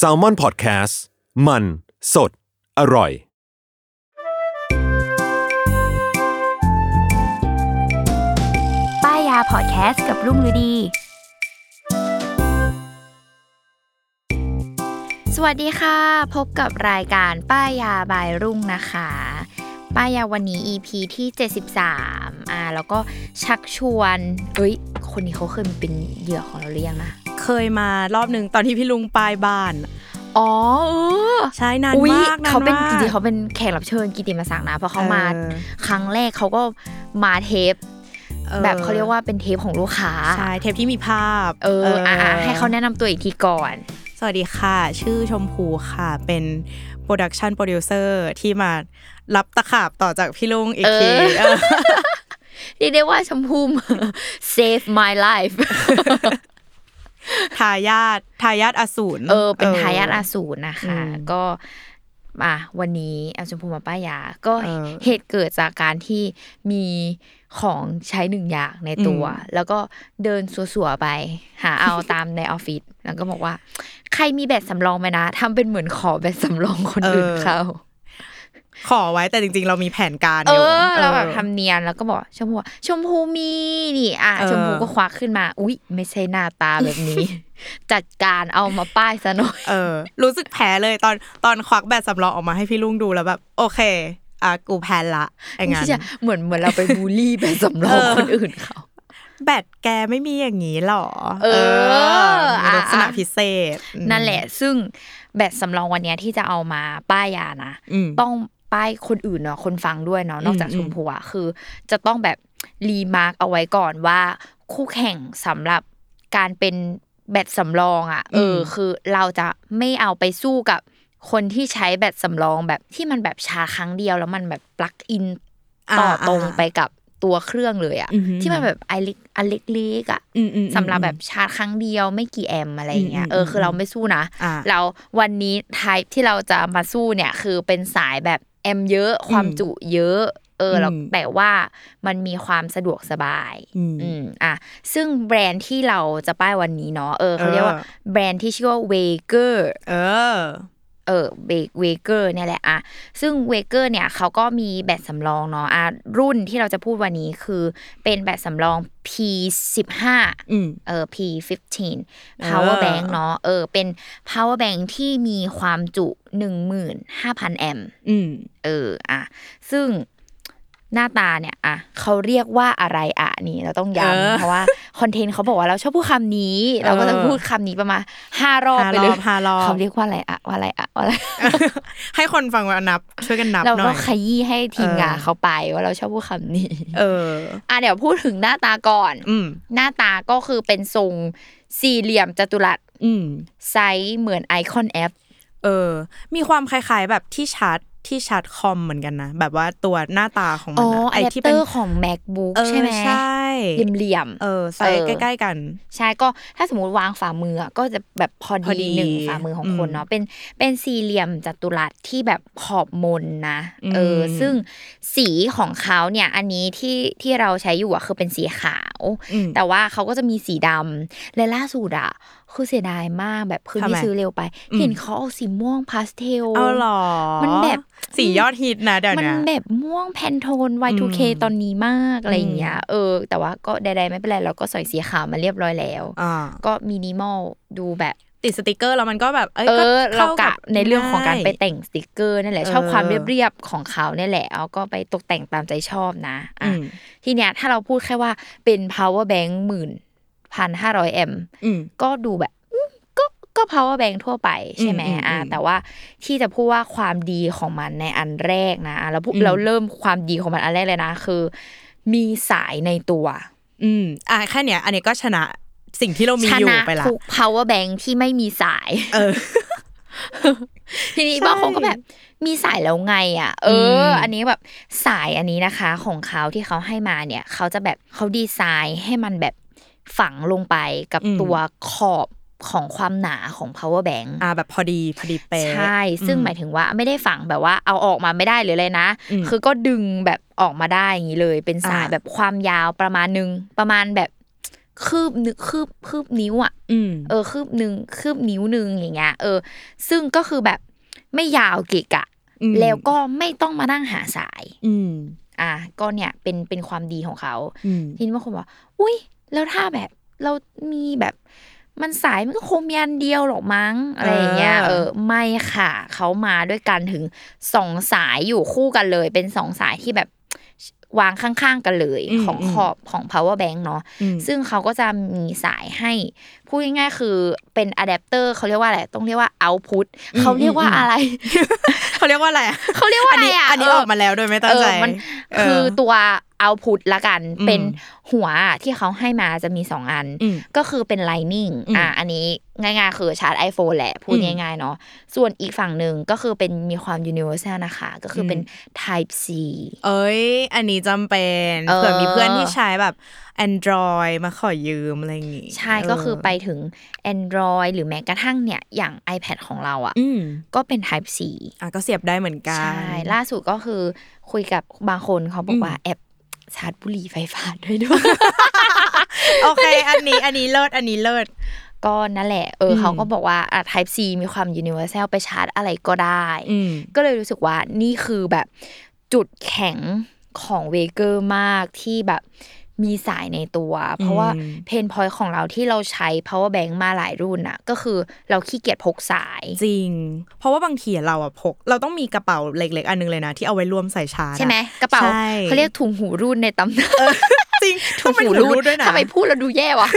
s a l m o n PODCAST มัน สด อร่อย ป้ายยาพอดแคสต์กับรุ่งฤดี สวัสดีค่ะ พบกับรายการป้ายยาบายรุ่งนะคะ ป้ายยาวันนี้ EP ที่ 73อ่าแล้วก็ชักชวน เอ้ย คนนี้เขาเคยเป็นเหยื่อของเราหรือยังนะ เคยมารอบหนึ่งตอนที่พี่ลุงปลายบ้าน อ๋อเออใช่นานอุ๊ยมากนานเขาเป็นมากจริงๆเขาเป็นแขกรับเชิญกิติมศักดิ์นะเพราะเขามาเออครั้งแรกเขาก็มาเทปออแบบเขาเรียกว่าเป็นเทปของลูกค้าใช่เทปที่มีภาพ เอออะๆให้เขาแนะนำตัวอีกทีก่อน สวัสดีค่ะ ชื่อชมพูค่ะเป็น production producer ที่มารับตะขาบต่อจากพี่ลุงอีกทีเออเออเรียกได้ว่าชมพู save my life ทายาททายาทอสูรเออ เป็นทายาทอสูรนะคะอืมก็อะวันนี้เอาชมพูมาป้ายยาก็เออเหตุเกิดจากการที่มีของใช้หนึ่งอย่างในตัวอืมแล้วก็เดินสัวๆไป หาเอาตามในออฟฟิศแล้วก็บอกว่า ใครมีแบตสำรองไหมนะทำเป็นเหมือนขอแบตสำรองคนอื่นเขา ขอไว้แต่จริง ๆ เรามีแผนการเออยู่อเราแบบออทำเนียนแล้วก็บอกชมพูว่าชมพูมีนี่อะเออชมพูก็ควักขึ้นมา อุ๊ย ไม่ใช่หน้าตาแบบนี้ จัดการเอามาป้ายซะหน่อยเออ รู้สึกแพ้เลยตอนตอนควักแบตสำรองออกมาให้พี่ลุงดูแล้วแบบ โอเคอะกูแพ้ละอย่างงั้นที่จะเหมือนเหมือนเราไปบูลลี่แบบสำรองเออคนอื่นเขาแบตแกไม่มีอย่างนี้หรอ เออมีลักษณะอะพิเศษอืมนั่นแหละ ซึ่งแบตสำรองวันเนี้ยที่จะเอามาป้ายยานะอืมต้อง ป้ายคนอื่นเนาะคนฟังด้วยเนาะนอกจากอืมชมพูอะคือ จะต้องแบบ remark เอาไว้ก่อนว่า คู่แข่งสำหรับการเป็นแบตสำรองอะเอออคือเราจะไม่เอาไปสู้กับคนที่ใช้แบตสำรองแบบที่มันแบบชาร์จครั้งเดียวแล้วมันแบบ plug inต่อตรงไปกับตัวเครื่องเลยอะอือหือที่มันแบบไอเล็กอันเล็กๆอะอืมอืมสำหรับแบบชาร์จครั้งเดียวไม่กี่แอมป์อะไรอย่างเงี้ยอืมเอออืมคือเราไม่สู้นะอ่าเราวันนี้ไทป์ที่เราจะมาสู้เนี่ยคือเป็นสายแบบ แอมป์เยอะความจุเยอะ เออแล้วอืมแต่ว่ามันมีความสะดวกสบายอืมอืมอะซึ่งแบรนด์ที่เราจะป้ายวันนี้เนาะเออเขาเรียกว่าเออแบรนด์ที่ชื่อว่าเวเกอร์เออ เออ Veger เนี่ยแหละอะซึ่ง Veger เนี่ยเขาก็มีแบตสำรองเนาะอะรุ่นที่เราจะพูดวันนี้คือเป็นแบตสำรอง P15 อืมเออ P15 power เออ bank เนาะเออเป็น power bank ที่มีความจุ 15,000 แอมป์อืมเอออะซึ่ง หน้าตาเนี่ยอะเขาเรียกว่าอะไรอะนี่เราต้องเออย้ำเพราะว่าคอนเทนต์เขาบอกว่าเราชอบพูดคำนี้ เราก็จะเออพูดคำนี้ประมาณห้ารอบห้าไปรเลอยบห้ารอบเขาเรียกว่าอะไรอะว่าอะไรอะว่าอะไรให้คนฟังว่านับ ช่วยกันนับเราหน่ก็อยขยี้ให้ทีมงานเออเขาไปว่าเราชอบพูดคำนี้ เออ อะเดี๋ยวพูดถึงหน้าตาก่อนอืมหน้าตาก็คือเป็นทรงสี่เหลี่ยมจัตุรัสอืมไซส์เหมือนไอคอนแอปเออ มีความคล้ายๆแบบที่ชาร์จ ที่ชาร์จคอมเหมือนกันนะ แบบว่าตัวหน้าตาของมัอ๋นออะอะแดปที่เตเป็อนร์ของ macbook เออใช่ไหมใช่เหลี่ยมๆเออใส่เออใกล้ๆกัน ใช่ก็ถ้าสมมติวางฝ่ามืออะก็จะแบบพอพอดีดีหนึ่งฝ่ามือของคนอืมเนาะเป็นเป็นสี่เหลี่ยมจัตุรัสที่แบบขอบมนนะเอออืมซึ่งสีของเขาเนี่ยอันนี้ที่ที่เราใช้อยู่อะคือเป็นสีขาวอืมแต่ว่าเขาก็จะมีสีดำและล่าสุดอะ คือเสียดายมากแบบคือทำไมที่ซื้อเร็วไปอืมเห็นเขาเอาสีม่วงพาสเทลเอาหรอ มันแบบสียอดฮิตนะเดี๋ยวมันเนี้ยแบบม่วง Pantone Y2K อืมตอนนี้มากอะไรอย่างเงี้ยเออ แต่ว่าก็ใดๆไม่เป็นไรเราก็ใส่สีขาวมาเรียบร้อยแล้วอ่าก็มินิมอลดูแบบติดสติกเกอร์แล้วมันก็แบบเอ้ยเออก็เข้ากะเราในเรื่องของการไปแต่งสติกเกอร์ง่ายนั่นแหละเออชอบความเรียบๆของเขาเนี่ยแหละเอาก็ไปตกแต่งตามใจชอบนะอะอืมทีเนี้ยถ้าเราพูดแค่ว่าเป็น power bank หมื่น พันห้าร้อยแอมอืมก็ดูแบบอืมก็ก็ power bank ทั่วไปใช่ไหมอืมอืมอ่าอืมแต่ว่าที่จะพูดว่าความดีของมันในอันแรกนะอะเราพูดอืมเราเริ่มความดีของมันอันแรกเลยนะ คือ มีสายในตัว อืมอะแค่เนี้ย อันนี้ก็ชนะสิ่งที่เรามีชอยู่นะไปละทุก power bank ที่ไม่มีสาย เออ ทีนี้ใช่บางคนก็แบบมีสายแล้วไงอะ เอออมอันนี้แบบสายอันนี้นะคะ ของเขาที่เขาให้มาเนี่ย เขาจะแบบเขาดีไซน์ให้มันแบบ ฝังลงไปกับตัวขอบของความหนาของ power bank อ่าแบบพอดีพอดีเป๊ะใช่ ซึ่งอืหมายถึงว่าไม่ได้ฝังแบบว่าเอาออกมาไม่ได้หรืออะไรนะอืมคือก็ดึงแบบออกมาได้อย่างนี้เลย เป็นสายอ่าแบบความยาวประมาณนึง ประมาณแบบคืบนึงคืบคืบนิ้วอะอืมเออคืบหนึ่งคืบนิ้วหนึ่งอย่างเงี้ยเออ ซึ่งก็คือแบบไม่ยาวเกะกะอืมแล้วก็ไม่ต้องมานั่งหาสาย อืมอะก็เนี่ยเป็นเป็นความดีของเขาอืมทีนี้บางคนบอกอุ้ย แล้วถ้าแบบเรามีแบบมันสายมันก็คงมีอันเดียวหรอกมั้งอะไรอย่างเงี้ยเออเออไม่ค่ะเขามาด้วยกันถึงสองสายอยู่คู่กันเลย เป็นสองสายที่แบบวางข้างๆกันเลยของขอบของ power bank เนาะอืมซึ่งเขาก็จะมีสายให้ พูดง่ายๆคือเป็นอะแดปเตอร์เขาเรียกว่าอะไรต้องเรียกว่า output อืมเขาเรียกว่าอืมอะไรเขาเรียกว่าอะไรอะเขาเรียกว่าอะไรนี้อะอันนี้เออกมาแล้วโดยไม่ตั้งใจเออมันเออคือตัว output ละกันอืมเป็นหัวที่เขาให้มาจะมีสองอันอืมก็คือเป็น lightning อืมอะอันนี้ง่ายๆ คือชาร์จ iPhone แหละ พูดอืมง่ายๆเนาะส่วนอีกฝั่งหนึ่งก็คือเป็นมีความ universal นะคะ ก็คืออมเป็น type C เอ้ย อันนี้จำเป็นเออเผื่อมีเพื่อนที่ใช้แบบ Android มาขอยืมอะไรอย่างงี้ ใช่ก็คือไปถึง Android หรือแม้กระทั่งเนี่ยอย่าง iPad ของเราอะอืมก็เป็น type C อะก็เสียบได้เหมือนกัน ใช่ ล่าสุดก็คือคุยกับบางคนเขาบอกอืมว่าแอบชาร์จบุหรี่ไฟฟ้าด้วยด้วย โอเค อันนี้อันนี้เลิศอันนี้เลิศก็นั่นแหละ เอออมเขาก็บอกว่าอะ Type C มีความ universal ไปชาร์จอะไรก็ได้อืมก็เลยรู้สึกว่านี่คือแบบจุดแข็งของ Veger มากที่แบบ มีสายในตัว เพราะว่าอืม pain point ของเราที่เราใช้ power bank มาหลายรุ่นอะก็คือเราขี้เกียจพกสาย จริง เพราะว่าบางทีเราอะพก เราต้องมีกระเป๋าเล็ก ๆ อันนึงเลยนะ ที่เอาไว้รวมใส่ชาร์จอะใช่ไหมกระเป๋าใช่เขาเรียกถุงหูรูดในตำนานจริงถุงหูต้องเป็นรูดด้วยนะทำไมพูดแล้วดูแย่วะ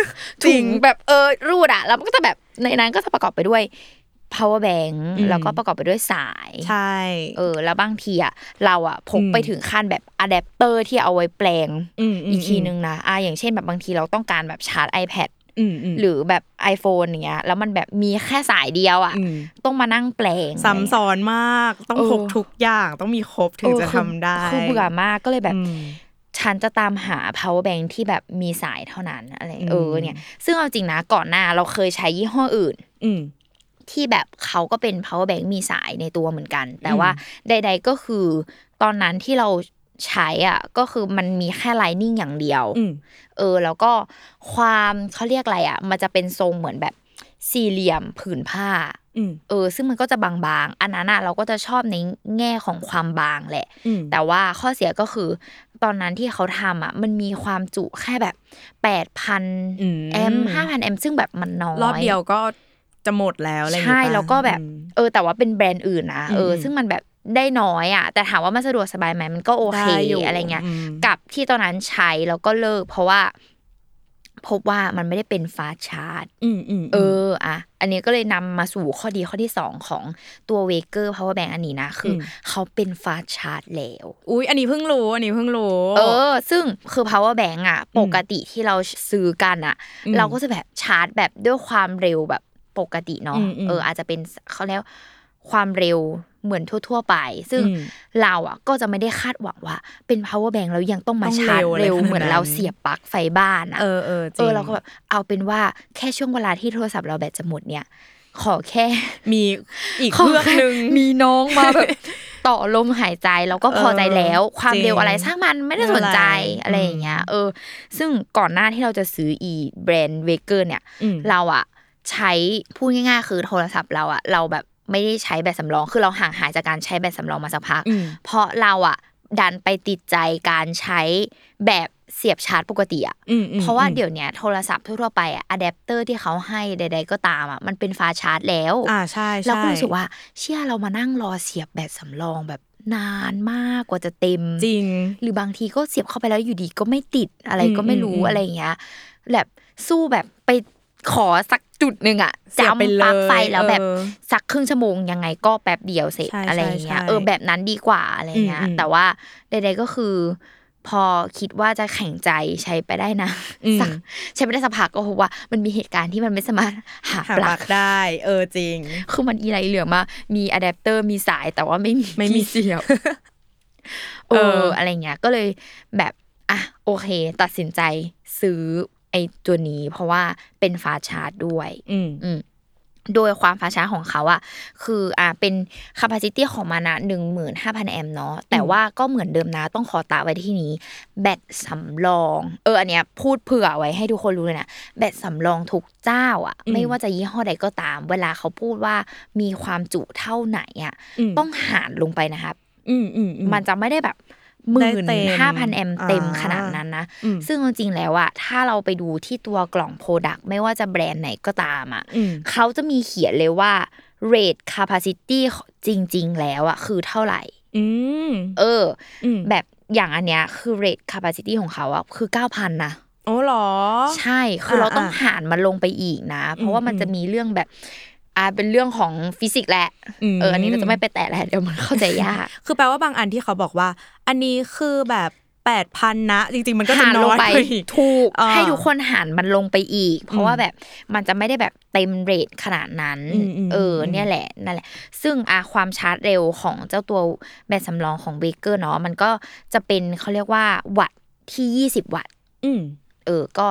จริงแบบเออถุงรูดอะแล้วมันก็จะแบบในนั้นก็จะประกอบไปด้วย power bank อืมแล้วก็ประกอบไปด้วยสาย ใช่ เออ แล้วบางทีอะเราอะพกอืมไปถึงขั้นแบบอะแดปเตอร์ที่เอาไว้แปลงอืมอีกทีนึงนะอะอย่างเช่นแบบบางทีเราต้องการแบบชาร์จ iPad อืมอืมหรือแบบ iPhone อย่างเงี้ยแล้วมันแบบมีแค่สายเดียวอะอืมต้องมานั่งแปลงซ้ำซ้อนมาก ต้องเออพกทุกอย่างต้องมีครบถึงจะเออคือทำได้คือเบื่อมากก็เลยแบบอืมฉันจะตามหา power bank ที่แบบมีสายเท่านั้นอะไรอืมเออเนี่ย ซึ่งเอาจริงนะก่อนหน้าเราเคยใช้ยี่ห้ออื่นอืม ที่แบบเขาก็เป็น power bank มีสายในตัวเหมือนกัน แต่อืมว่าใด ๆก็คือตอนนั้นที่เราใช้อะก็คือมันมีแค่ lightning อย่างเดียวอืมเออ แล้วก็ความเขาเรียกอะไรอะ มันจะเป็นทรงเหมือนแบบสี่เหลี่ยมผืนผ้าอืมเออ ซึ่งมันก็จะบางๆ อันนั้นอะเราก็จะชอบในแง่ของความบางแหละอืมแต่ว่าข้อเสียก็คือ ตอนนั้นที่เขาทำอะ มันมีความจุแค่แบบแปดพันอืมแอมห้าพันแอมซึ่งแบบมันน้อยรอบเดียวก็ จะหมดแล้วอะไรอย่างใช่งี้ปะแล้วก็แบบอืมเออแต่ว่าเป็นแบรนด์อื่นนะเอออมซึ่งมันแบบได้น้อยอะ แต่ถามว่ามันสะดวกสบายไหมมันก็โอเคได้อยู่อะไรเงี้ยอืมกับที่ตอนนั้นใช้แล้วก็เลิก เพราะว่า พบว่ามันไม่ได้เป็นฟาสต์ชาร์จอืมอืมเอออะอันนี้ก็เลยนำมาสู่ข้อดีข้อที่สองของตัวเวเกอร์ power bank อันนี้นะคืออเขาเป็นฟาสต์ชาร์จแล้วอุ้ยอันนี้เพิ่งรู้อันนี้เพิ่งรู้เออ ซึ่งคือ power bank อะ ปกติที่เราซื้อกันอะอืมเราก็จะแบบชาร์จแบบด้วยความเร็วแบบ ปกติเนาะอืมอืมเอออาจจะเป็นเขาเรียกความเร็วเหมือนทั่ว ๆ ไป ซึ่งอืมเราอะก็จะไม่ได้คาดหวังว่า เป็น power bank แล้วยังต้องมาต้องชาร์จเร็วอะไรเร็วขนาดเหมือนเรานั้นเสียบปลั๊กไฟบ้านอะเออเออจเอริงอเราก็แบบเอาเป็นว่าแค่ช่วงเวลาที่โทรศัพท์เราแบตจะหมดเนี่ย ขอแค่มีอีกเครื่องหนึ่งมีน้องมาแบบต่อลมหายใจเราก็พอใจแล้วเออความจริงเร็วอะไรช่างมันไม่ได้สนใจไม่เป็นไรอะไรอย่างเงี้ย เออ ซึ่งก่อนหน้าที่เราจะซื้ออีแบรนด์ Veger เนี่ยอืมเราอะ ใช้พูดง่ายๆ คือโทรศัพท์เราอะเราแบบไม่ได้ใช้แบตสำรอง คือเราห่างหายจากการใช้แบตสำรองมาสักพักอืมเพราะเราอะดันไปติดใจการใช้แบบเสียบชาร์จปกติอะอืมอืมเพราะว่าอืมเดี๋ยวเนี้ยโทรศัพท์ทั่วๆไปอะอะแดปเตอร์ที่เขาให้ใด ๆ ก็ตามอะมันเป็น fast charge แล้วอ่าใช่ใช่เราก็รู้สึกว่าเชื่อเรามานั่งรอเสียบแบตสำรองแบบนานมากกว่าจะเต็มจริง หรือบางทีก็เสียบเข้าไปแล้วอยู่ดีก็ไม่ติดอะไรก็ไม่รู้อืมอืมอะไรอย่างเงี้ยแบบสู้แบบไป ขอสักจุดหนึ่งอะเสียบไปจำปลั๊กไฟเลยแล้วแบบเออสักครึ่งชั่วโมงยังไงก็แป๊บเดียวเสร็จใช่อะไรอย่างเงี้ยใช่เออแบบนั้นดีกว่าอะไรเงี้ยอืมอืมแต่ว่าใดๆก็คือ พอคิดว่าจะแข่งใจใช้ไปได้นะอืมสักใช้ไปได้สักพักก็พบว่ามันมีเหตุการณ์ที่มันไม่สามารถหาหาปปลัลักกได้ เออจริง คือมันอีไรเหลือมามีอะแดปเตอร์มีสายแต่ว่าไม่มีไม่มีที่เสียบเอเอออออะไรเงี้ยก็เลยแบบอะโอเค ตัดสินใจซื้อ ไอ้ตัวนี้เพราะว่าเป็นฟาสต์ชาร์จด้วย อืมอืมโดยความฟ้าช้าของเขาอะคืออ่าเป็น capacity ของมันอะหนึ่งหมื่นห้าพันแอมเนาะแต่ว่าก็เหมือนเดิมนะต้องขอตาไว้ที่นี้ แบตสำรอง เอออันเนี้ยพูดเผื่อไว้ให้ทุกคนรู้เลยนะแบตสำรองทุกเจ้าอะอืมไม่ว่าจะยี่ห้อใดก็ตาม เวลาเขาพูดว่ามีความจุเท่าไหนอะอืมต้องหารลงไปนะครับ อืมอืมอืมันจะไม่ได้แบบ ได้หมื่นเต็มห้าพันแอมป์เต็มอ่าขนาดนั้นนะอืมซึ่งจริงๆแล้วอะถ้าเราไปดูที่ตัวกล่อง product ไม่ว่าจะแบรนด์ไหนก็ตามอะอืมเขาจะมีเขียนเลยว่า rated capacity จริง ๆ แล้วอะคือเท่าไหร่อืมเอออืมแบบอย่างอันเนี้ยคือ rated capacity ของเขาอะคือ9,000นะโอ้เหรอ ใช่คือเราอ่าต้องหารมันลงไปอีกนะ เพราะว่ามันอืมจะมีเรื่องแบบ อ่าเป็นเรื่องของฟิสิกส์แหละอืมเอออันนี้เราจะไม่ไปแตะแล้วเดี๋ยวมันเข้าใจยากคือแปลว่าบางอันที่เขาบอกว่า อันนี้คือแบบแปดพันนะจริง ๆ มันก็จะหารน้ลงอยไปกว่าอีกถูกอ่าให้ทุกคนหารมันลงไปอีก เพราะว่าอืมแบบมันจะไม่ได้แบบเต็มเรทขนาดนั้นอืมอืมเอออมเนี่ยแหละนั่นแหละ ซึ่งอาความชาร์จเร็วของเจ้าตัวแบตสำรองของเบเกอร์เนาะมันก็จะเป็นเขาเรียกว่าวัตต์ที่20วัตต์อืม เออ ก็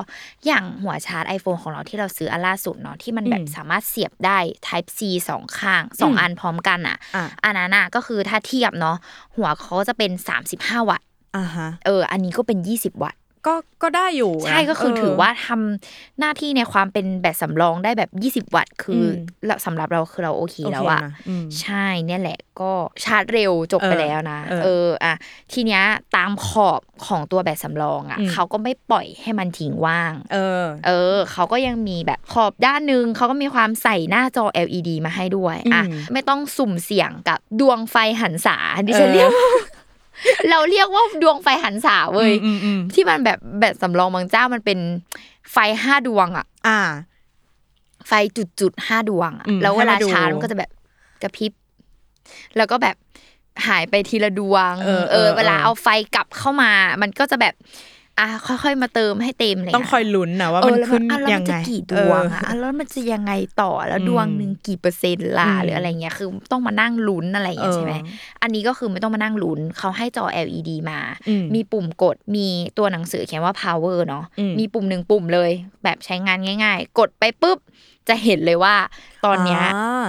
อย่างหัวชาร์จ iPhone ของเราที่เราซื้ออันล่าสุดเนาะที่มันแบบอืมสามารถเสียบได้ Type C สองข้างสองอืมอันพร้อมกันอะอะอันนั้นอะก็คือถ้าเทียบเนาะหัวเขาจะเป็น 35 วัตต์อ่าฮะเออ อันนี้ก็เป็น 20 วัตต์ ก็ก็ได้อยู่นะใช่ก็คือเถือว่าทำหน้าที่ในความเป็นแบตสำรองได้แบบ 20 วัตต์คืออมเราสำหรับเราคือเราโอเคโอเคแล้วอะนะอืมใช่เนี่ยแหละก็ชาร์จเร็วจบไปเออแล้วนะเออเอออะทีเนี้ยตามขอบของตัวแบตสำรองอะอืมเขาก็ไม่ปล่อยให้มันทิ้งว่าง เออ เออเขาก็ยังมีแบบขอบด้านหนึ่งเขาก็มีความใส่หน้าจอ LED มาให้ด้วยอะอืมไม่ต้องสุ่มเสี่ยงกับดวงไฟหันษาดิฉันเออเรียก เราเรียกว่าดวงไฟหันษาเว้ยอืมอืมที่มันแบบแบตสำรองบางเจ้ามันเป็นไฟห้าดวงอะอ่า ไฟจุดจุดๆห้าดวงอะอืมแล้วเวลาให้มาดูชาร์จมันก็จะแบบกระพริบ แล้วก็แบบหายไปทีละดวง เออเออเออเวลาเออเอาไฟกลับเข้ามา มันก็จะแบบ อะค่อยๆมาเติมให้เต็มเลยต้องคอยลุ้นนะว่าเอมันอแล้วขึ้นอะแล้วยัมังนจะไงกี่ดวงอะอะแล้วมันจะยังไงต่อแล้วอืมดวงหนึ่งกี่เปอร์เซ็นต์ล่ะอืมหรืออะไรเงี้ยคือต้องมานั่งลุ้นอะไรอย่างเงี้ยใช่ไหมเอออันนี้ก็คือไม่ต้องมานั่งลุ้นเขาให้จอ LED มาอืมมีปุ่มกดมีตัวหนังสือเขียนว่า power เนาะอืมมีปุ่มหนึ่งปุ่มเลย แบบใช้งานง่าย ๆ กดไปปุ๊บจะเห็นเลยว่าตอนเนี้ยา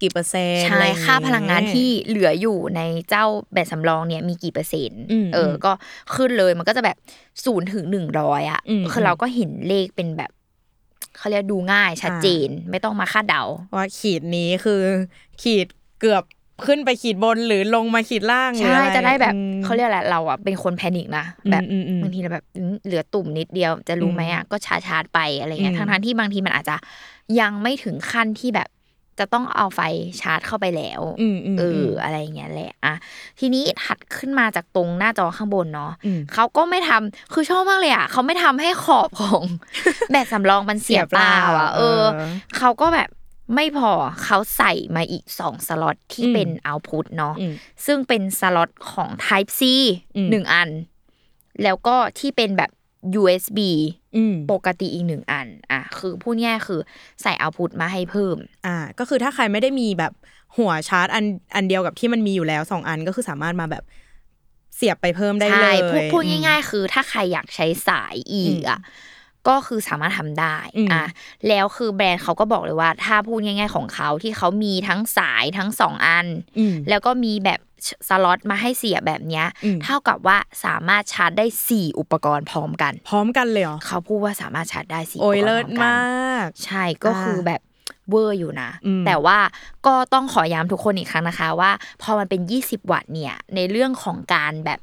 กี่เปอร์เซ็นต์ใช่อะไรอย่ค่าพลังงานที่เหลืออยู่ในเจ้าแบตสำรองเนี่ยมีกี่เปอร์เซ็นต์อืมเออ ก็ขึ้นเลยมันก็จะแบบศูนย์ถึงหนึ่งร้อยอะอืมคือเราก็เห็นเลขเป็นแบบเขาเรียกดูง่ายชัดเจนไม่ต้องมาคาดเดา ว่าขีดนี้คือขีดเกือบขึ้นไปขีดบนหรือลงมาขีดล่างหรือใช่อรจะได้แบบอืมเขาเรียกอะไรเราอะเป็นคนแพนิคนะอืมแบบอืมอืมบางทีเราแบบอืมเหลือตุ่มนิดเดียวจะรู้ไหมอะก็ชาร์จชาร์จไปอะไรเงี้ยอืมทั้งทั้งๆที่บางทีมันอาจจะยังไม่ถึงขั้นที่แบบ จะต้องเอาไฟชาร์จเข้าไปแล้วอืมอืมเออมอะไรเงี้ยแหละอะทีนี้ถัดขึ้นมาจากตรงหน้าจอข้างบนเนาะอืมเขาก็ไม่ทำคือชอบมากเลยอะเขาไม่ทำให้ขอบของแบตสำรองมันเสียเปล่าอะเออเขาก็แบบไม่พอเขาใส่มาอีกสองสล็อตที่อืมเป็นเอาพุตเนาะอืมซึ่งเป็นสล็อตของ Type C อืมหนึ่งอัน แล้วก็ที่เป็นแบบ USB อืมปกติอีกหนึ่งอัน อะ คือพูดง่ายๆคือใส่เอาพุตมาให้เพิ่ม อ่า ก็คือถ้าใครไม่ได้มีแบบหัวชาร์จอันอันเดียวกับที่มันมีอยู่แล้วสองอันก็คือสามารถมาแบบเสียบไปเพิ่มได้เลใช่ยพูดพูดง่าย ๆ คือถ้าใครอยากใช้สายอีกอะ ก็คือสามารถทำได้อืมอะแล้วคือแบรนด์เขาก็บอกเลยว่า ถ้าพูดง่าย ๆ ของเขาที่เขามีทั้งสายทั้งสองอันอืมแล้วก็มีแบบสล็อตมาให้เสียบแบบเนี้ยอืมเท่ากับว่าสามารถชาร์จได้สี่อุปกรณ์พร้อมกัน พร้อมกันเลยเหรอเขาพูดว่าสามารถชาร์จได้สี่อุปกรณ์พเลิร้อศมกัน โอ้เลิศมาก ใช่ก็คือแบบเวอร์อยู่นะอืมแต่ว่าก็ต้องขอย้ำทุกคนอีกครั้งนะคะว่า พอมันเป็น 20 วัตต์เนี่ย ในเรื่องของการแบบ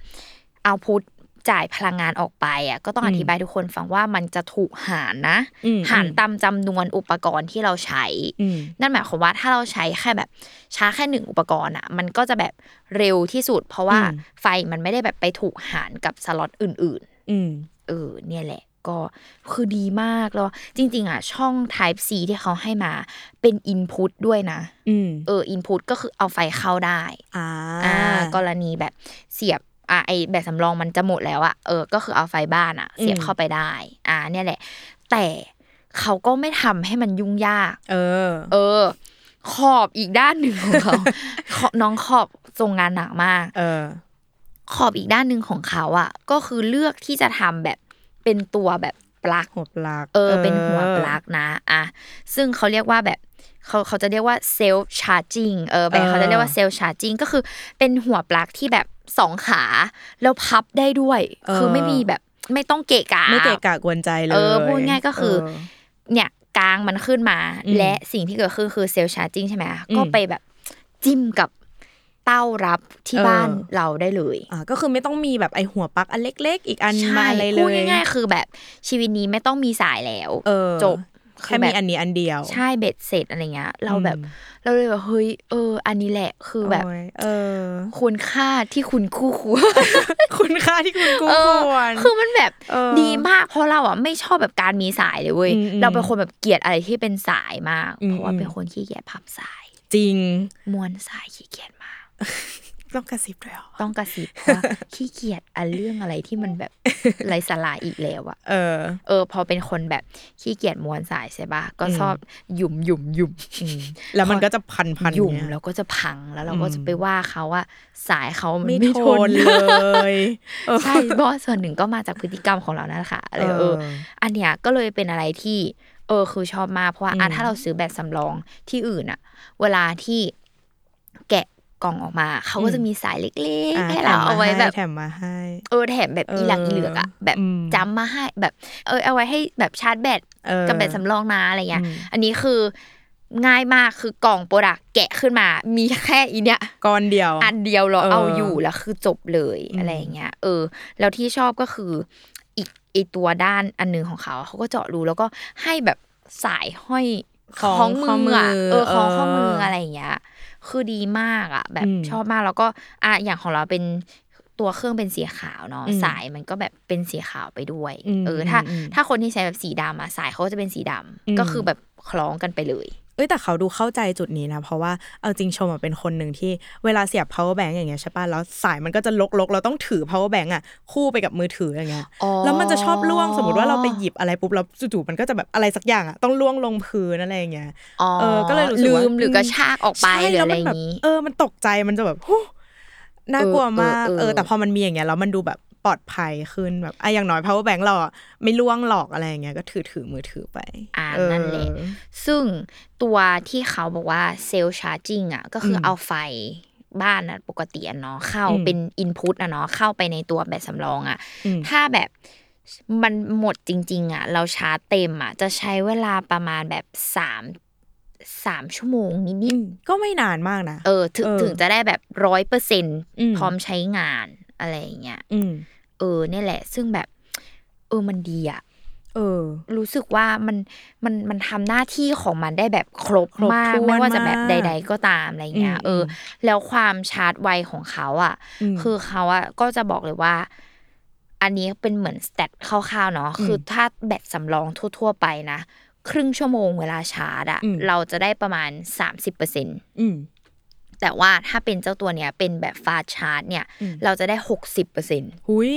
เอาพุท จ่ายพลังงานออกไปอะก็ต้องอือมธิบายทุกคนฟังว่ามันจะถูกหารนะอืมหารอืมตามจำนวนอุปกรณ์ที่เราใช้อืมนั่นหมายความว่าถ้าเราใช้แค่แบบชาร์จแค่หนึ่งอุปกรณ์อะ มันก็จะแบบเร็วที่สุด เพราะว่าอืมไฟมันไม่ได้แบบไปถูกหารกับสล็อตอื่น ๆ อืมเออ เนี่ยแหละก็คือดีมากแล้วจริง ๆ อะ ช่อง Type C ที่เขาให้มาเป็น Input ด้วยนะอืมเออ Input ก็คือเอาไฟเข้าได้ อ่าอ่ากรณีแบบเสียบ อะไอแบตสำรองมันจะหมดแล้วอะเออก็คือเอาไฟบ้านอะเสียบอืมเข้าไปได้ อ่า เนี่ยแหละ แต่เขาก็ไม่ทำให้มันยุ่งยาก เออ เออ ขอบอีกด้านหนึ่งของเขาขอน้องขอบทรงงานหนักมาก เออ ขอบอีกด้านหนึ่งของเขาอะก็คือเลือกที่จะทำแบบเป็นตัวแบบ ปลั๊กหัวปลักเออเป็นหัวปลั๊กนะอะซึ่งเขาเรียกว่าแบบเขาเขาจะเรียกว่า self-charging เออแบบเขาจะเรียกว่า self-charging ก็คือเป็นหัวปลั๊กที่แบบสองขา แล้วพับได้ด้วย คือไม่มีแบบไม่ต้องเกะกะไม่เกะกะกวนใจเลยเออพูดง่ายก็คือเเนี่ยกลางมันขึ้นมาอืมและสิ่งที่เกิดขึ้นคือ self-charging ใช่ไหมอืมก็ไปแบบจิ้มกับ เต้ารับที่เออบ้านเราได้เลยอ่าก็คือไม่ต้องมีแบบไอหัวปลั๊กอันเล็ก ๆ อีกอันใช่มาอะไรเลพูดง่ายๆคือแบบชีวิตนี้ไม่ต้องมีสายแล้วเออจบแค่มีอันนี้อันเดียว ใช่เบ็ดเสร็จอะไรเงี้ย เราแบบอืมเราเลยแบบเฮ้ยเออ อันนี้แหละคือแบบโอ้ยเออ คุณค่าที่คุณคู่ควรคุณค่าที่คุณกู้เอคอวรคือมันแบบเออดีมากเพราะเราอะไม่ชอบแบบการมีสายเลยเว้ยอืมอืมเราเป็นคนแบบเกลียดอะไรที่เป็นสายมากอืมเพราะว่าอืมเป็นคนขี้เกียจพับสาย จริงม้วนสายขี้เกียจมาก ต้องกระซิบด้วยเหรอต้องกระซิบเพราะว่าขี้เกียจอันเรื่องอะไรที่มันแบบไร้สาระอีกแล้วอะเออ เออ พอเป็นคนแบบขี้เกียจม้วนสายใช่ปะก็อืมชอบหยุ่มหยุ่มหยุ่มแล้วมันก็จะพันพันหยุ่มเนี่ยแล้วก็จะพังแล้วเราก็อืมจะไปว่าเขาว่าสายเขามันไม่ไม่ททนนเลยเออใช่เพราะว่าส่วนหนึ่งก็มาจากพฤติกรรมของเรานั่นแหละค่ะอะไรเออ อันเนี้ยก็เลยเป็นอะไรที่ เออคือชอบมากเพราะว่าอะอืมถ้าเราซื้อแบตสำรองที่อื่นอะเวลาที่แกะกล่องออกมา เขาก็จะมีสายเล็กอะๆให้เราเอาไว้แบบแถมมาให้เออแถมแบบเอออีหลังอีเหลือกอะแบบอืมจำมาให้แบบ เออเอาไว้ให้แบบชาร์จแบตเออกับแบตสำรองนะอะไรเงี้ยอืมอันนี้คือง่ายมากคือกล่องโปรดักแกะขึ้นมา มีแค่อีเนี้ยก้อนเดียว อันเดียวเราเออเอาอยู่แล้วคือจบเลยอืมอะไรอย่างเงี้ยเออ แล้วที่ชอบก็คืออีกอีตัวด้านอันหนึ่งของเขาเขาก็เจาะรูแล้วก็ให้แบบสายห้อยของของข้อมืออะมือเออของข้อมือเออออะไรอย่างเงี้ย คือดีมากอะแบบอืมชอบมากแล้วก็อะอย่างของเราเป็นตัวเครื่องเป็นสีขาวเนาะอืมสายมันก็แบบเป็นสีขาวไปด้วยอืมเออถ้าอืมถ้าคนที่ใช้แบบสีดำอะสายเขาก็จะเป็นสีดำอืมก็คือแบบคล้องกันไปเลย เอ้ยแต่เขาดูเข้าใจจุดนี้นะ เพราะว่าเอาจริงชมอะเป็นคนหนึ่งที่เวลาเสียบ power bank อย่างเงี้ยใช่ป่ะแล้วสายมันก็จะลกๆ เราต้องถือ power bank อะคู่ไปกับมือถืออย่างเงี้ยอ๋อแล้วมันจะชอบล่วงสมมติว่าเราไปหยิบอะไรปุ๊บแล้วจู่ๆมันก็จะแบบอะไรสักอย่างอะต้องล่วงลงพื้นอะไรอย่างเงี้ยอ๋อเออก็เลยรู้สึกลืว่ามหรือกระชากออกไปใช่หรือแล้วอะไรมันอแบย่าบงนี้เออมันตกใจมันจะแบบฮู้น่ากลัวมากเออเออเออแต่พอมันมีอย่างเงี้ยแล้วมันดูแบบ ปลอดภัยขึ้นแบบอะอย่างน้อย power bank เราอะไม่ล่วงหลอกอะไรอย่างเงี้ยก็ถือถือมือถือไป อ่าเออนั่นแหละซึ่งตัวที่เขาบอกว่าเซลล์ชาร์จิ่งอะก็คืออมเอาไฟบ้านอะปกติอะเนาะเข้าอืมเป็นอินพุตอะเนาะเข้าไปในตัวแบตสำรองอะอืมถ้าแบบมันหมดจริง ๆ อะ เราชาร์จเต็มอะ จะใช้เวลาประมาณแบบสามสามชั่วโมงนิดอืมก็ไม่นานมากนะๆเออ ถึงเออถึงจะได้แบบร้อยเปอร์เซ็นอืมพร้อมใช้งานอะไรอย่างเงี้ยอืม เออเนี่ยแหละ ซึ่งแบบ เออมันดีอะเออ รู้สึกว่ามันมันมันทำหน้าที่ของมันได้แบบครบครบมากถ้วนไม่ว่าจะแบบมากใด ๆ ก็ตามอะไรเงี้ยอืมเออ แล้วความชาร์จไวของเขาอะอืมคือเขาอะก็จะบอกเลยว่า อันนี้เป็นเหมือนสเตตคร่าวๆเนาะอืมคือถ้าแบตสำรองทั่ว ๆ ไปนะ ครึ่งชั่วโมงเวลาชาร์จอะอืมเราจะได้ประมาณ30%เปอร์เซ็นอืม แต่ว่าถ้าเป็นเจ้าตัวเนี้ยเป็นแบบฟาชาร์จเนี่ยอืมเราจะได้หกสิบเปอร์เซ็นหุย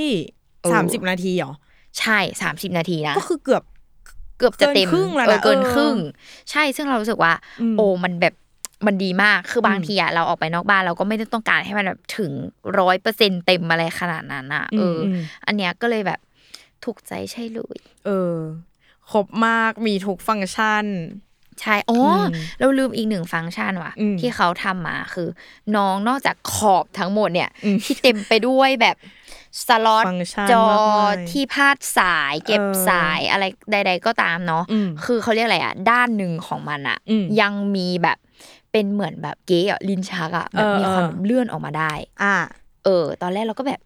เออสามสิบนาทีเหรอ ใช่สามสิบนาทีนะ ก็คือเกือบเกือบจะเต็มเกินครึ่งแล้วนะเออเกินเออครึ่ง ใช่ซึ่งเรารู้สึกว่าอืมโอ้มันแบบมันดีมากคือบางอืมทีอะเราออกไปนอกบ้านเราก็ไม่ได้ต้องการให้มันแบบถึงร้อยเปอร์เซ็นเต็มอะไรขนาดนั้นอะเอออมอันเนี้ยก็เลยแบบถูกใจใช่เลย เออครบมากมีทุกฟังก์ชัน ใช่อ๋ออมเราลืมอีกหนึ่งฟังก์ชันว่ะอืมที่เขาทำมาคือ น้องนอกจากขอบทั้งหมดเนี่ยอืมที่เต็มไปด้วยแบบสล็อตฟังก์ชันจอมากมายที่พาดสายเก็บเออสายอะไรใด ๆ ก็ตามเนาะอืมคือเขาเรียกอะไรอะ ด้านหนึ่งของมันอะอืมยังมีแบบเป็นเหมือนแบบเก๋อะลินชักอะแบบเออมีความเออเลื่อนออกมาได้ อ่า เออ ตอนแรกเราก็แบบ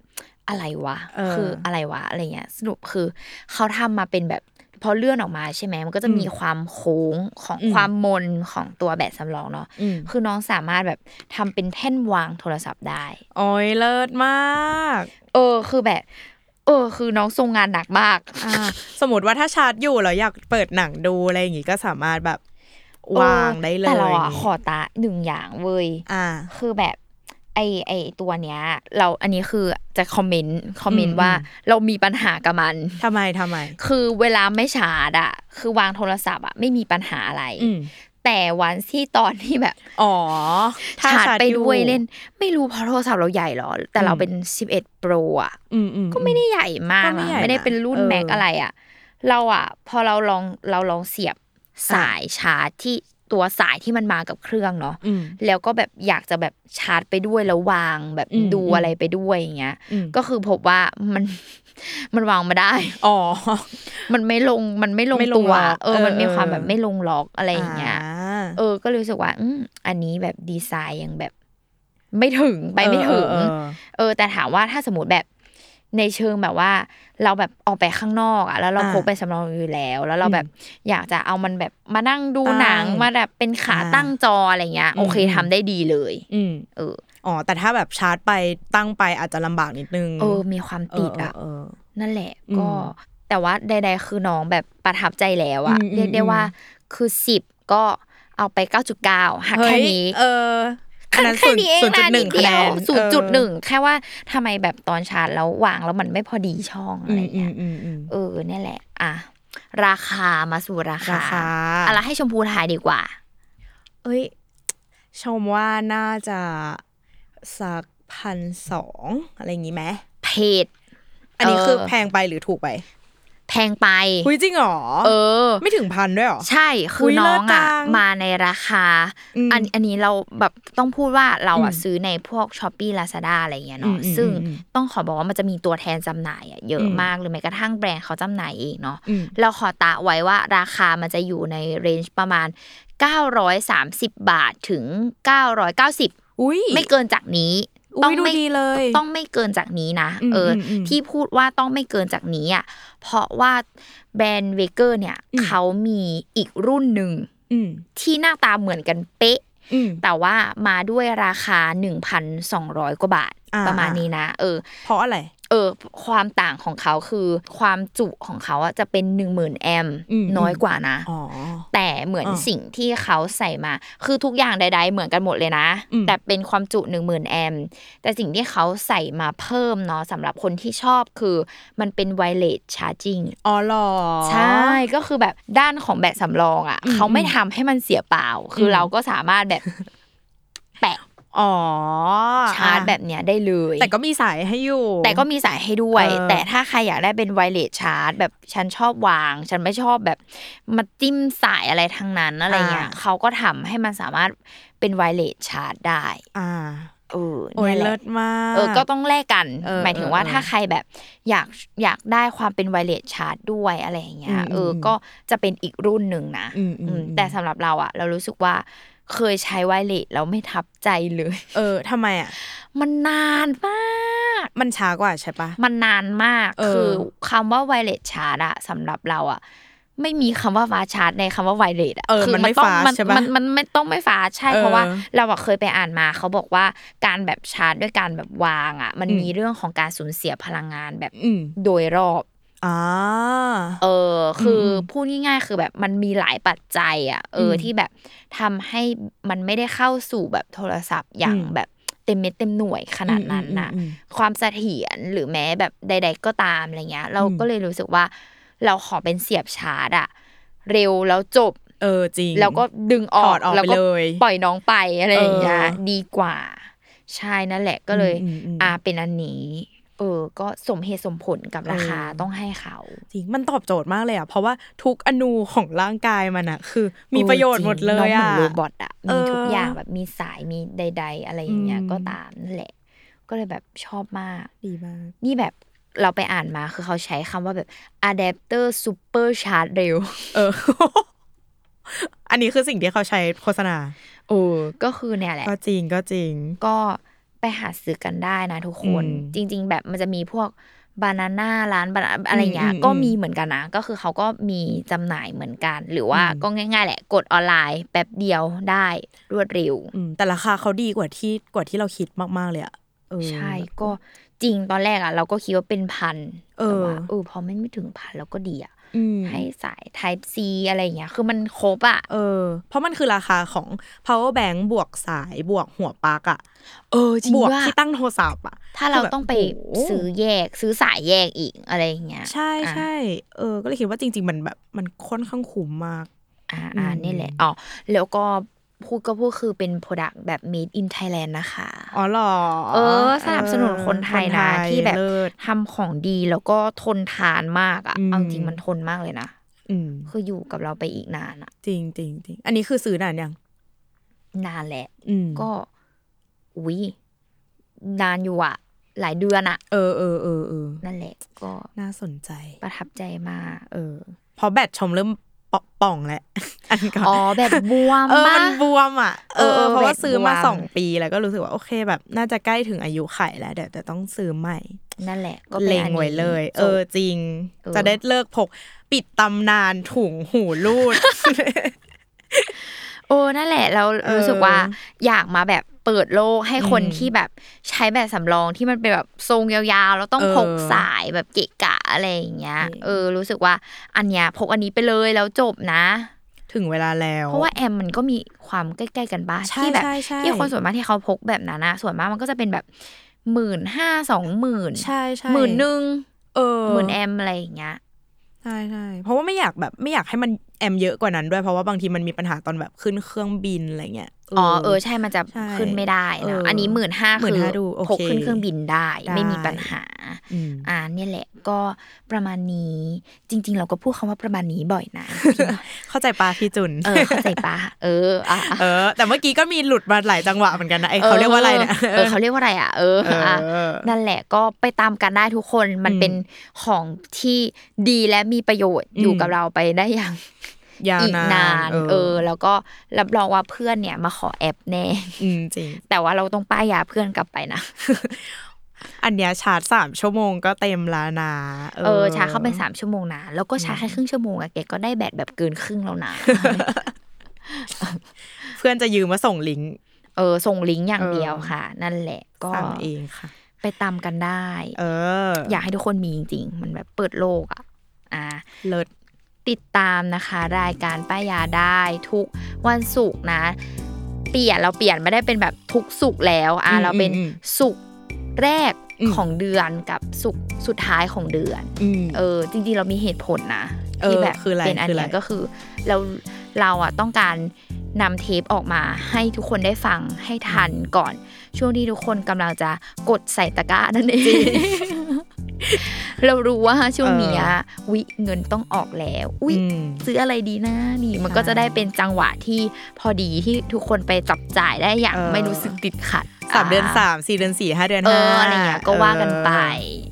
อะไรวะเออคืออะไรวะ อะไรเงี้ย สรุปคือเขาทำมาเป็นแบบ พอเลื่อนออกมาใช่ไหมมันก็จะมีอืมความโค้งของอืมความมนของตัวแบตสำรองเนาะอืมคือน้องสามารถแบบทำเป็นแท่นวางโทรศัพท์ได้โอ้ยเลิศมาก เออคือแบบเออคือน้องทรงงานหนักมากอ่าสมมติว่าถ้าชาร์จอยู่แล้วอยากเปิดหนังดูอะไรอย่างงี้ก็สามารถแบบวางได้เลยแต่เราอะขอตาหนึ่งอย่างเว้ยอ่า คือแบบ ไอไอตัวเนี้ย เราอันนี้คือจะคอมเมนต์คอมเมนอืต์มว่าอืมเรามีปัญหากับมันทำไมทำไม คือเวลาไม่ชาร์จอะคือวางโทรศัพท์อะไม่มีปัญหาอะไรอืมแต่วันที่ตอนที่แบบ อ๋อถ้ชาร์จไปอด้วยเล่น ไม่รู้เพราะโทรศัพท์เราใหญ่เหรอ แต่เราอืมเป็น11 Pro อะอืมอืมก็ไม่ได้ใหญ่มากก็ไม่อะใหญ่ไม่ได้เป็นรุ่นนะเออแม็กอะไรอะเราอะพอเราลองเราลองเสียบสายชาร์จที่ ตัวสายที่มันมากับเครื่องเนาะอืมแล้วก็แบบอยากจะแบบชาร์จไปด้วยแล้ววางแบบอืมดูอืมอะไรไปด้วยอย่างเงี้ยอืมก็คือพบว่ามันมันวางมาได้ อ๋อ มันไม่ลง มันไม่ลงไม่ลงตัวล็อกเออ มันมีเออความแบบไม่ลงล็อกอะไรอย่างเงี้ยาเออ ก็เลยรู้สึกว่า อืมอันนี้แบบดีไซน์ยังแบบ ไม่ถึงไปไม่ถึง เออเออเออแต่ถามว่าถ้าสมมติแบบ ในเชิงแบบว่า เราแบบออกไปข้างนอกอะแล้วเราอ่าพกไปสำรองอยู่แล้ว แล้วเราแบบอยากจะเอามันแบบมานั่งดูตั้งหนังมาแบบเป็นขาอ่าตั้งจออะไรเงี้ยอืมโอเคอืมทำได้ดีเลย อืมเอออ๋อแต่ถ้าแบบชาร์จไปตั้งไปอาจจะลำบากนิดนึงเออ มีความติดอะเออนั่นแหละอืมก็แต่ว่าใด ๆ คือน้องแบบประทับใจแล้วอะอืมเรียกได้อืมว่าคือสิบก็เอาไปเก้าจุดเก้าหักเฮ้แค่ยนี้ เออ อันนั้นแค่นี้เองศูนย์จุดนะหนินึ่ดงเดียวคะแนนศูนย์จุดหนึ่งแค่ว่าทำไมแบบตอนชาร์จแล้ววางแล้วมันไม่พอดีช่องเออะไรออืเงี้มยอืมอืมเออเนี่ยแหละ อะราคามาสู่ราคาราคาอะไรให้ชมพูทายดีกว่า เอ้ย ชมว่าน่าจะสักพันสองอะไรอย่างงี้ไหมเพจอันนี้คือเออแพงไปหรือถูกไป แพงไปคุยจริงเหรอเออ ไม่ถึงพันด้วยเหรอ ใช่คืออุ๊ยน้องเลิศจัอะงมาในราคาอืมอันอันนี้เราแบบต้องพูดว่าเราอะอืมซื้อในพวกช้อปปี้ลาซาด้าอะไรเงี้ยเนาะอืมอืมซึ่งอืมต้องขอบอกว่ามันจะมีตัวแทนจำหน่ายอะเยอะอืมมากหรือแม้กระทั่งแบรนด์เขาจำหน่ายเองเนาะอืมเราขอตะไว้ว่าราคามันจะอยู่ในเรนจ์ประมาณ 930 บาทถึง 990อุ้ยไม่เกินจากนี้ อุ๊ยดูไม่ดีเลย ต้องไม่เกินจากนี้นะอืมเอออมอืมที่พูดว่าต้องไม่เกินจากนี้อะเพราะว่าแบรนด์เวเกอร์เนี่ยอืมเขามีอีกรุ่นหนึ่งอืมที่หน้าตาเหมือนกันเป๊ะอืมแต่ว่ามาด้วยราคา 1,200 กว่าบาทอ่าประมาณนี้นะ เออ เพราะอะไรเออความต่างของเขาคือความจุของเขาอะจะเป็น10,000แอมป์อืมน้อยกว่านะอ๋อแต่เหมือนอ่าสิ่งที่เขาใส่มา คือทุกอย่างใด ๆ เหมือนกันหมดเลยนะอืมแต่เป็นความจุ10,000แอมป์แต่สิ่งที่เขาใส่มาเพิ่มเนาะสำหรับคนที่ชอบคือมันเป็นไวเลสชาร์จิ่งอ๋อเหรอใช่ก็คือแบบด้านของแบตสำรองอะอืมเขาไม่ทำให้มันเสียเปล่า คืออมเราก็สามารถแบบแปะ อ๋อชาร์จแบบเนี้ยได้เลย แต่ก็มีสายให้อยู่ แต่ก็มีสายให้ด้วยเออแต่ถ้าใครอยากได้เป็นไวเลสชาร์จ แบบฉันชอบวาง ฉันไม่ชอบแบบมาจิ้มสายอะไรทั้งนั้นอะไรเงี้ยเขาก็ทำให้มันสามารถเป็นไวเลสชาร์จได้ อ่าเออโอ้ยเนี่ยแหเลิละศมากเออก็ต้องแลกกันเออหมายถึงว่าเออถ้าใครแบบอยากอยากได้ความเป็นไวเลสชาร์จด้วยอะไรอย่างเงี้ยอืมเอออมก็จะเป็นอีกรุ่นหนึ่งนะอืมอืมอืมอืมแต่สำหรับเราอะเรารู้สึกว่า เคยใช้ไวเลสแล้วไม่ทับใจเลย เออทำไมอะ มันนานมาก มันช้ากว่าใช่ปะมันนานมากเออคือคำว่าไวเลสชาร์จอะสำหรับเราอะไม่มีคำว่าฟาชาร์จในคำว่าไวเลสอะเออคืมันไม่ต้องฟาสมันใช่ปะมันมันไม่ต้องไม่ฟาสใช่เออเพราะว่า เราอะเคยไปอ่านมาเขาบอกว่าการแบบชาร์จด้วยการแบบวางอะมันอืมมีเรื่องของการสูญเสียพลังงานแบบอืมโดยรอบอ่า เออ คืออมพูดง่ายๆ คือแบบมันมีหลายปัจจัย อะ เอออมที่แบบทำให้มันไม่ได้เข้าสู่แบบโทรศัพท์อย่างอืมแบบเต็มเม็ดเต็มหน่วยขนาดนั้นน่ะอืมอืมอืมความเสถียรหรือแม้แบบใด ๆ ก็ตามอะไรเงี้ย เราอืมก็เลยรู้สึกว่าเราขอเป็นเสียบชาร์จอะเร็วแล้วจบ เออจริง แล้วก็ดึงออถอกดออกแล้วไปก็เลยปล่อยน้องไปอะไรอย่างเงี้ยเออดีกว่า ใช่นั่นแหละก็เลยอืมอืมอืมอ่าเป็นอันนี้เออ ก็สมเหตุสมผลกับราคาเออต้องให้เขาจริงมันตอบโจทย์มากเลยอะเพราะว่าทุกอนูของร่างกายมันอะ คือ มีประโยชน์หมดเลน้องยเหมืออะนโรบอทอะเอมีอทุกอย่างแบบมีสายมีใด ๆ อะไรอย่างเงี้ยอืมก็ตามนั่นแหละ ก็เลยแบบชอบมากดีมากนี่แบบเราไปอ่านมาคือเขาใช้คำว่าแบบ adapter super charge เร็วเออ อันนี้คือสิ่งที่เขาใช้โฆษณาเออก็คือเนี่ยแหละ ก็จริงก็จริง ก็ ไปหาซื้อกันได้นะทุกคนอืมจริง ๆ แบบมันจะมีพวกบานาน่าร้านบานาอะไรเงี้ยอืมอืมก็มีเหมือนกันนะ ก็คือเขาก็มีจำหน่ายเหมือนกัน หรือว่าอืมก็ง่าย ๆ แหละ กดออนไลน์แป๊บเดียวได้รวดเร็วอืมแต่ราคาเขาดีกว่าที่กว่าที่เราคิดมาก ๆ เลยอะเออใช่ก็ จริงตอนแรกอะ เราก็คิดว่าเป็นพันเออแต่ว่าเออพอไม่ไม่ถึงพันเราก็ดีอะอืมให้สาย Type C อะไรอย่างเงี้ย คือมันครบอะ เออ เพราะมันคือราคาของ power bank บวกสายบวกหัวปลั๊กอะเออ จริงบวกว่าที่ตั้งโทรศัพท์อะถ้าเราคือแบบต้องไปโอ้โหซื้อแยก ซื้อสายแยกอีกอะไรอย่างเงี้ย ใช่อะใช่ เออ ก็เลยคิดว่าจริง ๆ มันแบบมันค่อนข้างคุ้มมาก อ่าอ่าอืมนี่แหละ อ๋อ แล้วก็ พูดก็พูดคือเป็น Product แบบ made in Thailand นะคะ อ๋อเหรอ เออ สนับสนุนคนไทยนะคนไทยที่แบบเลิศทำของดีแล้วก็ทนทานมากอะอืมเอาจริงมันทนมากเลยนะอืมคืออยู่กับเราไปอีกนานอะ จริงจริงจริงอันนี้คือซื้อนานยัง นานแหละอืมก็อุ้ยนานอยู่อะ หลายเดือนอะ เออเออเออเออนั่นแหละ ก็น่าสนใจ ประทับใจมากเออเพราะแบตชมเริ่ม ปะป่องแล้วอันก่อนอ๋อแบบบวมเออปะมันบวมอะเอเอออเออเพราะว่าแบตซื้อมาบวมสองปีแล้วก็รู้สึกว่าโอเคแบบ น่าจะใกล้ถึงอายุไขแล้วเดี๋ยวจะต้องซื้อใหม่ นั่นแหละ ก็เป็นเล็งอันนี้ไว้เลยจบเออจริงเออจะได้เลิกพกปิดตำนานถุงหูรูดโอ้นั่นแหละเราเออรู้สึกว่าอยากมาแบบเปิดโลกให้คนอืมที่แบบใช้แบบสำรองที่มันเป็นแบบทรงยาวๆแล้วต้องเออพกสายแบบเกะกะอะไรอย่างเงี้ยจริงเออ รู้สึกว่าอันเนี้ยพกอันนี้ไปเลยแล้วจบนะ ถึงเวลาแล้ว เพราะว่าแอมมันก็มีความใกล้ๆกันบ้างใช่ที่แบบใช่ใช่ที่คนส่วนมากที่เขาพกแบบนั้นนะส่วนมากมันก็จะเป็นแบบหมื่นห้าสองหมื่นใช่ใช่หมื่นหนึ่งเออหมื่นแอมอะไรอย่างเงี้ยใช่ใช่เพราะว่าไม่อยากแบบไม่อยากให้มัน แอมเยอะกว่านั้นด้วยเพราะว่าบางทีมันมีปัญหาตอนแบบขึ้นเครื่องบินอะไรเงี้ยอ๋อเออใช่มันจะใช่ขึ้นไม่ได้เอนะออันนี้หมื่นห้าคือ15,000ดูโอเคพกขึ้นเครื่องบินได้ได้ไม่มีปัญหาอืมอ่าเนี่ยแหละก็ประมาณนี้จริง ๆ เราก็พูดคำว่าประมาณนี้บ่อยนะเข้าใจปะพี่จุนเออเข้าใจปะเอออะอะเออ แต่เมื่อกี้ก็มีหลุดมาหลายจังหวะเหมือนกันนะไอเขาเรียกว่าอะไรเนี่ยเออเขาเรียกว่าอะไรอะเออเอออ่อะนั่นแหละก็ไปตามกันได้ทุกคนมันอืมเป็นของที่ดีและมีประโยชน์อืมอยู่กับเราไปได้อย่างยาว อีกนานนาน เออ แล้วก็รับรองว่าเพื่อนเนี่ยมาขอแอปแน่อืมจริง แต่ว่าเราต้องป้ายยาเพื่อนกลับไปนะอันเนี้ยชาร์จสามชั่วโมงก็เต็มแล้วนะเออชาร์จเข้าไปสามชั่วโมงนะแล้วก็ชาร์จแค่ครึ่งชั่วโมงอะแกก็ได้แบตแบบเกินครึ่งแล้วนะเพื่อนจะยืมมาส่งลิงก์เออ ส่งลิงก์อย่างเออเดียวค่ะ นั่นแหละ ก็สั่งเองค่ะ ไปตามกันได้ เออ อยากให้ทุกคนมีจริงๆมันแบบเปิดโลกอะ อ่า เลิศ ติดตามนะคะ รายการป้ายยาได้ทุกวันศุกร์นะ เปลี่ยนเราเปลี่ยนไม่ได้เป็นแบบทุกศุกร์แล้วอ่าอืมเราเป็นอืมศุกร์แรกอืมของเดือนกับศุกร์สุดท้ายของเดือนอืมเออ จริงๆเรามีเหตุผลนะเออที่แบบคืออะไรเป็นอันคืออะไรเนี้ยก็คือ เราเราอะต้องการนำเทปออกมาให้ทุกคนได้ฟังให้ทันก่อน ช่วงที่ทุกคนกำลังจะกดใส่ตะกร้านั่นเอง เรารู้ว่าช่วงเนี้ยวิเงินต้องออกแล้วอุ้ยอืมซื้ออะไรดีนะนี่มันใช่ก็จะได้เป็นจังหวะที่พอดีที่ทุกคนไปจับจ่ายได้อย่างเออไม่รู้สึกติดขัดสามเดือนอ่สามสี่เดือนสี่ห้าเดือนเอห้าออะไรเงี้ยก็ว่ากันไป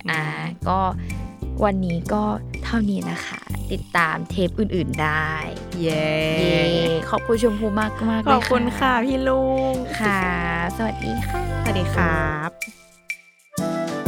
เอออ่อ่าก็วันนี้ก็เท่านี้นะคะ ติดตามเทปอื่นๆได้ เย้เย้ขอบคุณชมพูมากมากๆขเลยอบคุณค่ะพี่ลุงค่ะ สวัสดีค่ะ สวัสดีครับ